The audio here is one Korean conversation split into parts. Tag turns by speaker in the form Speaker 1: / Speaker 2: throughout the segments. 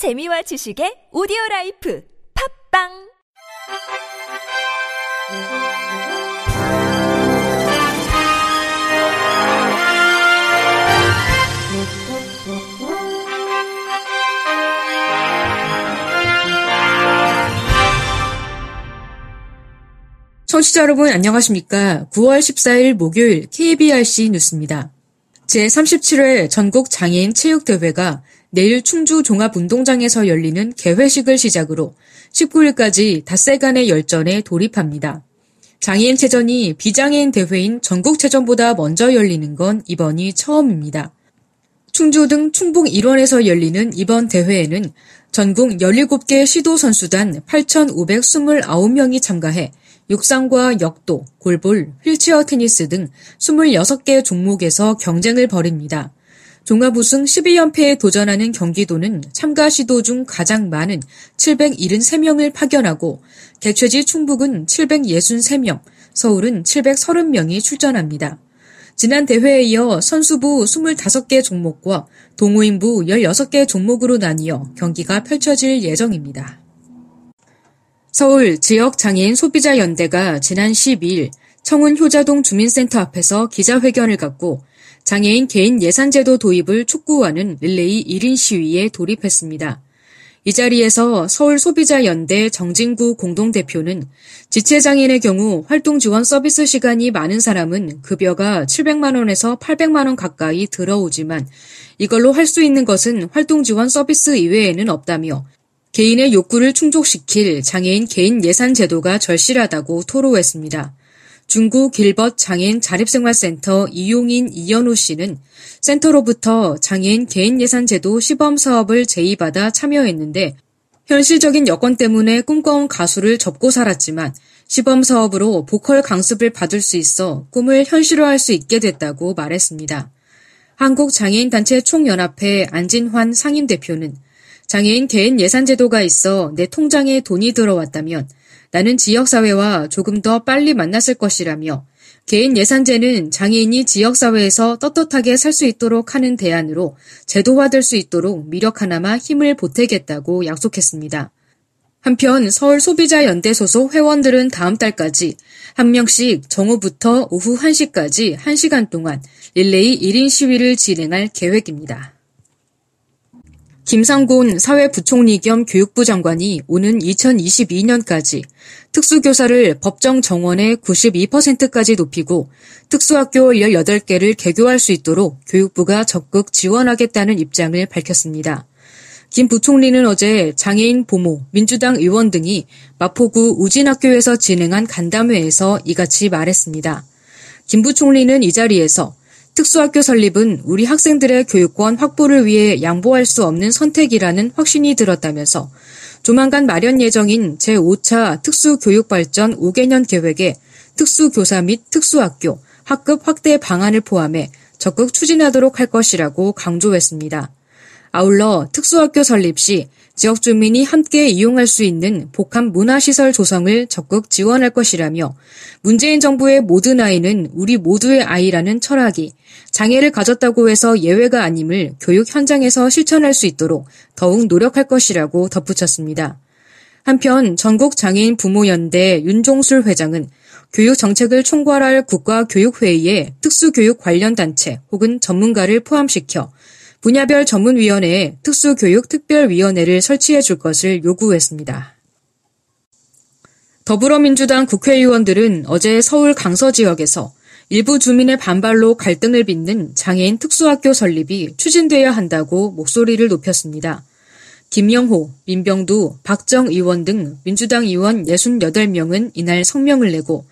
Speaker 1: 재미와 지식의 오디오 라이프 팝빵
Speaker 2: 청취자 여러분 안녕하십니까? 9월 14일 목요일 KBRC 뉴스입니다. 제37회 전국 장애인 체육대회가 내일 충주 종합운동장에서 열리는 개회식을 시작으로 19일까지 닷새간의 열전에 돌입합니다. 장애인 체전이 비장애인 대회인 전국체전보다 먼저 열리는 건 이번이 처음입니다. 충주 등 충북 일원에서 열리는 이번 대회에는 전국 17개 시도 선수단 8,529명이 참가해 육상과 역도, 골볼, 휠체어 테니스 등 26개 종목에서 경쟁을 벌입니다. 종합 우승 12연패에 도전하는 경기도는 참가 시도 중 가장 많은 773명을 파견하고 개최지 충북은 763명, 서울은 730명이 출전합니다. 지난 대회에 이어 선수부 25개 종목과 동호인부 16개 종목으로 나뉘어 경기가 펼쳐질 예정입니다. 서울 지역장애인 소비자연대가 지난 12일 청운 효자동 주민센터 앞에서 기자회견을 갖고 장애인 개인 예산제도 도입을 촉구하는 릴레이 1인 시위에 돌입했습니다. 이 자리에서 서울소비자연대 정진구 공동대표는 지체장애인의 경우 활동 지원 서비스 시간이 많은 사람은 급여가 700만원에서 800만원 가까이 들어오지만 이걸로 할 수 있는 것은 활동 지원 서비스 이외에는 없다며 개인의 욕구를 충족시킬 장애인 개인 예산 제도가 절실하다고 토로했습니다. 중구 길벗 장애인 자립생활센터 이용인 이연호 씨는 센터로부터 장애인 개인 예산 제도 시범 사업을 제의받아 참여했는데 현실적인 여건 때문에 꿈꿔온 가수를 접고 살았지만 시범 사업으로 보컬 강습을 받을 수 있어 꿈을 현실화할 수 있게 됐다고 말했습니다. 한국장애인단체 총연합회 안진환 상임대표는 장애인 개인 예산 제도가 있어 내 통장에 돈이 들어왔다면 나는 지역사회와 조금 더 빨리 만났을 것이라며 개인 예산제는 장애인이 지역사회에서 떳떳하게 살 수 있도록 하는 대안으로 제도화될 수 있도록 미력 하나마 힘을 보태겠다고 약속했습니다. 한편 서울 소비자 연대 소속 회원들은 다음 달까지 한 명씩 정오부터 오후 1시까지 1시간 동안 릴레이 1인 시위를 진행할 계획입니다. 김상곤 사회부총리 겸 교육부 장관이 오는 2022년까지 특수교사를 법정 정원의 92%까지 높이고 특수학교 18개를 개교할 수 있도록 교육부가 적극 지원하겠다는 입장을 밝혔습니다. 김 부총리는 어제 장애인 보모, 민주당 의원 등이 마포구 우진학교에서 진행한 간담회에서 이같이 말했습니다. 김 부총리는 이 자리에서 특수학교 설립은 우리 학생들의 교육권 확보를 위해 양보할 수 없는 선택이라는 확신이 들었다면서 조만간 마련 예정인 제5차 특수교육발전 5개년 계획에 특수교사 및 특수학교, 학급 확대 방안을 포함해 적극 추진하도록 할 것이라고 강조했습니다. 아울러 특수학교 설립 시 지역 주민이 함께 이용할 수 있는 복합 문화시설 조성을 적극 지원할 것이라며 문재인 정부의 모든 아이는 우리 모두의 아이라는 철학이 장애를 가졌다고 해서 예외가 아님을 교육 현장에서 실천할 수 있도록 더욱 노력할 것이라고 덧붙였습니다. 한편 전국 장애인 부모연대 윤종술 회장은 교육 정책을 총괄할 국가교육회의에 특수교육 관련 단체 혹은 전문가를 포함시켜 분야별 전문위원회에 특수교육특별위원회를 설치해 줄 것을 요구했습니다. 더불어민주당 국회의원들은 어제 서울 강서 지역에서 일부 주민의 반발로 갈등을 빚는 장애인 특수학교 설립이 추진돼야 한다고 목소리를 높였습니다. 김영호, 민병두, 박정 의원 등 민주당 의원 68명은 이날 성명을 내고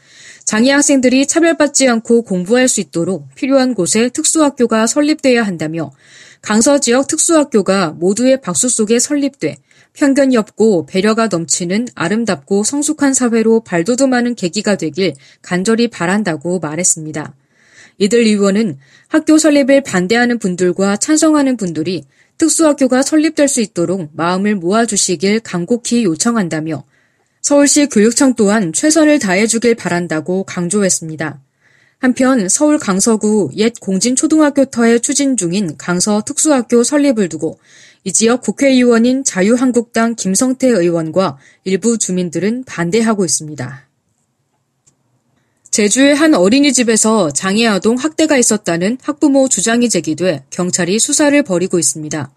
Speaker 2: 장애 학생들이 차별받지 않고 공부할 수 있도록 필요한 곳에 특수학교가 설립돼야 한다며 강서 지역 특수학교가 모두의 박수 속에 설립돼 편견이 없고 배려가 넘치는 아름답고 성숙한 사회로 발돋움하는 계기가 되길 간절히 바란다고 말했습니다. 이들 의원은 학교 설립을 반대하는 분들과 찬성하는 분들이 특수학교가 설립될 수 있도록 마음을 모아주시길 간곡히 요청한다며 서울시 교육청 또한 최선을 다해주길 바란다고 강조했습니다. 한편 서울 강서구 옛 공진초등학교터에 추진 중인 강서 특수학교 설립을 두고 이 지역 국회의원인 자유한국당 김성태 의원과 일부 주민들은 반대하고 있습니다. 제주의 한 어린이집에서 장애아동 학대가 있었다는 학부모 주장이 제기돼 경찰이 수사를 벌이고 있습니다.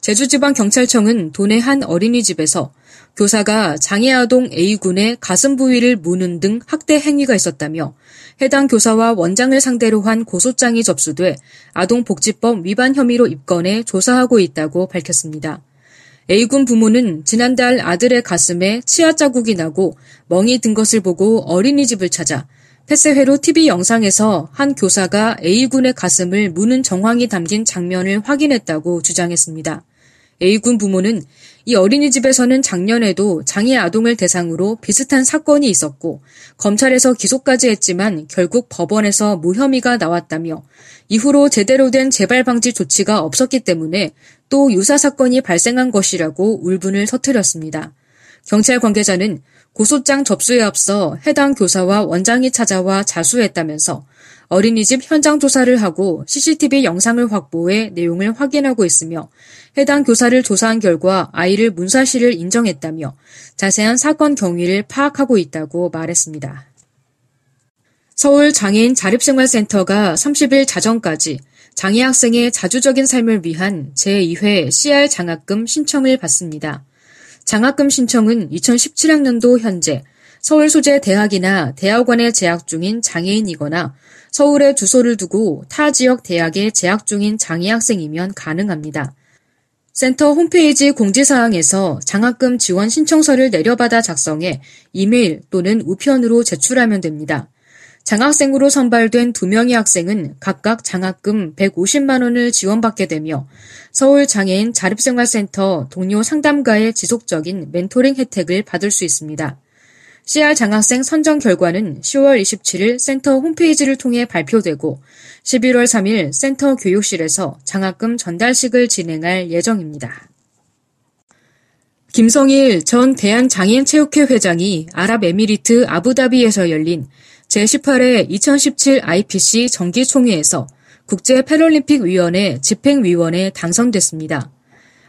Speaker 2: 제주지방경찰청은 도내 한 어린이집에서 교사가 장애아동 A군의 가슴 부위를 무는 등 학대 행위가 있었다며 해당 교사와 원장을 상대로 한 고소장이 접수돼 아동복지법 위반 혐의로 입건해 조사하고 있다고 밝혔습니다. A군 부모는 지난달 아들의 가슴에 치아 자국이 나고 멍이 든 것을 보고 어린이집을 찾아 폐쇄회로 TV 영상에서 한 교사가 A군의 가슴을 무는 정황이 담긴 장면을 확인했다고 주장했습니다. A군 부모는 이 어린이집에서는 작년에도 장애 아동을 대상으로 비슷한 사건이 있었고 검찰에서 기소까지 했지만 결국 법원에서 무혐의가 나왔다며 이후로 제대로 된 재발 방지 조치가 없었기 때문에 또 유사 사건이 발생한 것이라고 울분을 터뜨렸습니다. 경찰 관계자는 고소장 접수에 앞서 해당 교사와 원장이 찾아와 자수했다면서 어린이집 현장 조사를 하고 CCTV 영상을 확보해 내용을 확인하고 있으며 해당 교사를 조사한 결과 아이를 문사실을 인정했다며 자세한 사건 경위를 파악하고 있다고 말했습니다. 서울 장애인 자립생활센터가 30일 자정까지 장애 학생의 자주적인 삶을 위한 제2회 CR 장학금 신청을 받습니다. 장학금 신청은 2017학년도 현재 서울 소재 대학이나 대학원에 재학 중인 장애인이거나 서울에 주소를 두고 타 지역 대학에 재학 중인 장애 학생이면 가능합니다. 센터 홈페이지 공지사항에서 장학금 지원 신청서를 내려받아 작성해 이메일 또는 우편으로 제출하면 됩니다. 장학생으로 선발된 두 명의 학생은 각각 장학금 150만 원을 지원받게 되며 서울 장애인 자립생활센터 동료 상담가의 지속적인 멘토링 혜택을 받을 수 있습니다. CR 장학생 선정 결과는 10월 27일 센터 홈페이지를 통해 발표되고 11월 3일 센터 교육실에서 장학금 전달식을 진행할 예정입니다. 김성일 전 대한장애인체육회 회장이 아랍에미리트 아부다비에서 열린 제18회 2017 IPC 정기총회에서 국제패럴림픽위원회 집행위원에 당선됐습니다.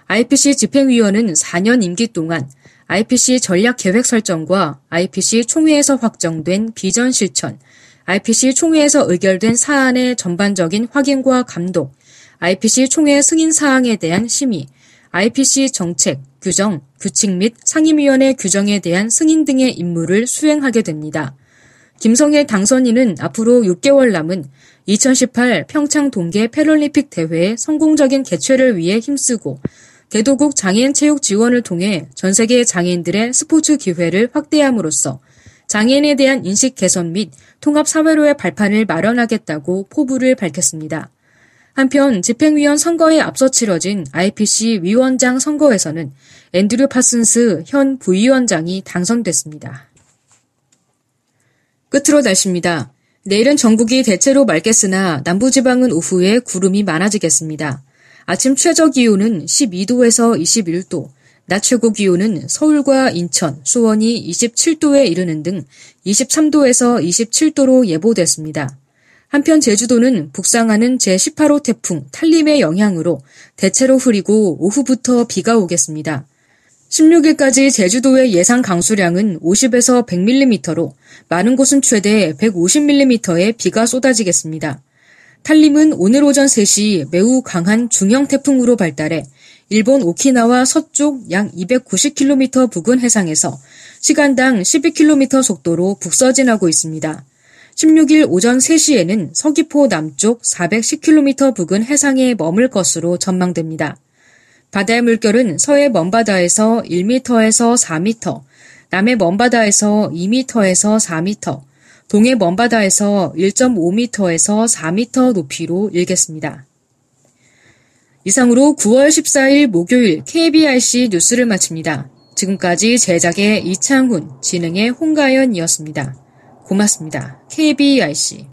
Speaker 2: IPC 집행위원은 4년 임기 동안 IPC 전략 계획 설정과 IPC 총회에서 확정된 비전 실천, IPC 총회에서 의결된 사안의 전반적인 확인과 감독, IPC 총회 승인 사항에 대한 심의, IPC 정책, 규정, 규칙 및 상임위원회 규정에 대한 승인 등의 임무를 수행하게 됩니다. 김성일 당선인은 앞으로 6개월 남은 2018 평창 동계 패럴림픽 대회의 성공적인 개최를 위해 힘쓰고 개도국 장애인 체육 지원을 통해 전 세계 장애인들의 스포츠 기회를 확대함으로써 장애인에 대한 인식 개선 및 통합 사회로의 발판을 마련하겠다고 포부를 밝혔습니다. 한편 집행위원 선거에 앞서 치러진 IPC 위원장 선거에서는 앤드류 파슨스 현 부위원장이 당선됐습니다. 끝으로 날씨입니다. 내일은 전국이 대체로 맑겠으나 남부지방은 오후에 구름이 많아지겠습니다. 아침 최저 기온은 12도에서 21도, 낮 최고 기온은 서울과 인천, 수원이 27도에 이르는 등 23도에서 27도로 예보됐습니다. 한편 제주도는 북상하는 제18호 태풍 탈림의 영향으로 대체로 흐리고 오후부터 비가 오겠습니다. 16일까지 제주도의 예상 강수량은 50에서 100mm로 많은 곳은 최대 150mm의 비가 쏟아지겠습니다. 탈림은 오늘 오전 3시 매우 강한 중형 태풍으로 발달해 일본 오키나와 서쪽 약 290km 부근 해상에서 시간당 12km 속도로 북서진하고 있습니다. 16일 오전 3시에는 서귀포 남쪽 410km 부근 해상에 머물 것으로 전망됩니다. 바다의 물결은 서해 먼바다에서 1m에서 4m, 남해 먼바다에서 2m에서 4m, 동해 먼바다에서 1.5m에서 4m 높이로 일겠습니다. 이상으로 9월 14일 목요일 KBRC 뉴스를 마칩니다. 지금까지 제작의 이창훈, 진행의 홍가연이었습니다. 고맙습니다. KBRC.